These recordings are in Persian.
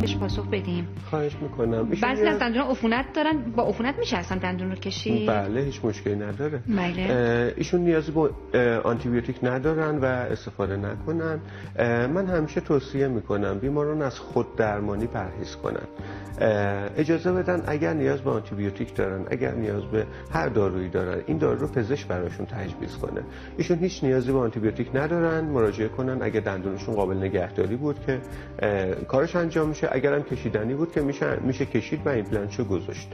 بهش پاسخ بدیم. خواهش می‌کنم. بعضی از دندون عفونت دارن با عفونت میشه اصلا دندون رو کشید بله هیچ مشکلی نداره. بله. ایشون نیازی به آنتیبیوتیک ندارن و استفاده نکنن. من همیشه توصیه می‌کنم بیماران از خود درمانی پرهیز کنن. اجازه بدن اگر نیاز به آنتیبیوتیک دارن اگر نیاز به هر دارویی دارن این دارو رو پزشک براشون تجویز کنه. ایشون هیچ نیازی به آنتیبیوتیک ندارن مراجعه کنن اگر دندونشون قابل نگهداری بود که کارش انجام میشه. اگرم کشیدنی بود که میشه میشه کشید و ایمپلنتشو گذاشت.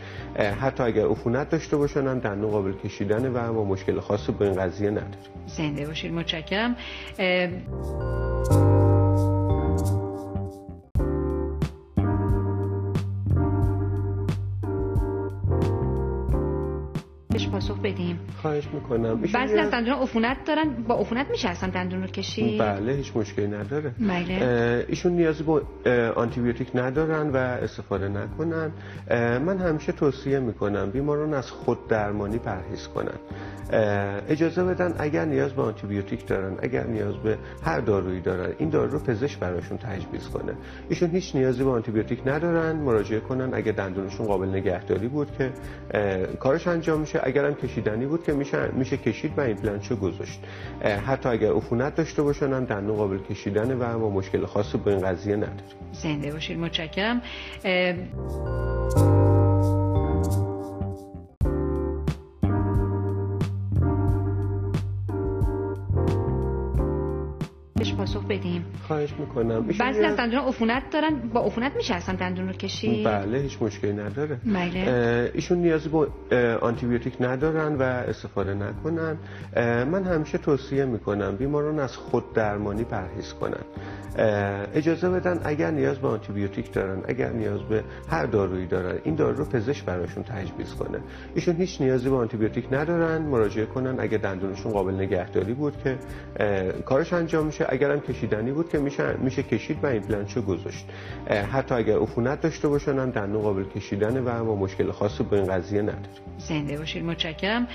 حتی اگر عفونت داشته باشن هم دندون قابل کشیدنه و ما مشکل خاصی با این قضیه نداریم زنده باشید متشکرم. بهش پاسخ بدیم. خواهش می‌کنم. بعضی از دندون عفونت دارن با عفونت میشه اصلا دندون رو کشید؟ بله هیچ مشکلی نداره. بله. ایشون نیازی به آنتیبیوتیک ندارن و استفاده نکنن. من همیشه توصیه می‌کنم بیماران از خود درمانی پرهیز کنن. اجازه بدن اگر نیاز به آنتیبیوتیک دارن اگر نیاز به هر دارویی دارن این دارو رو پزشک براشون تجویز کنه. ایشون هیچ نیازی به آنتیبیوتیک ندارن. مراجعه کنن اگر دندونشون قابل نگهداری بود که کارش انجام میشه. اگرم کشیدنی بود که میشه میشه کشید و ایمپلنتشو گذاشت. حتی اگر عفونت داشته باشن هم دندون قابل کشیدنه و ما مشکل خاصی با این قضیه نداریم. زنده باشید متشکرم. پاسخ بدیم. خواهش می‌کنم. بعضی از دندون عفونت دارن. با عفونت میشه اصلا دندون رو کشید بله هیچ مشکلی نداره. بله. ایشون نیازی به آنتیبیوتیک ندارن و استفاده نکنن. من همیشه توصیه می‌کنم بیماران از خود درمانی پرهیز کنن. اجازه بدن اگر نیاز به آنتیبیوتیک دارن اگر نیاز به هر دارویی دارن این دارو رو پزشک براشون تجویز کنه. ایشون هیچ نیازی به آنتیبیوتیک ندارن مراجعه کنن اگر دندونشون قابل نگهداری بود که کارش انجام میشه. اگرم کشیدنی بود که میشه میشه کشید و ایمپلنتشو گذاشت. حتی اگر عفونت داشته باشن هم دندون قابل کشیدنه و ما مشکل خاصی با این قضیه نداریم زنده باشید متشکرم.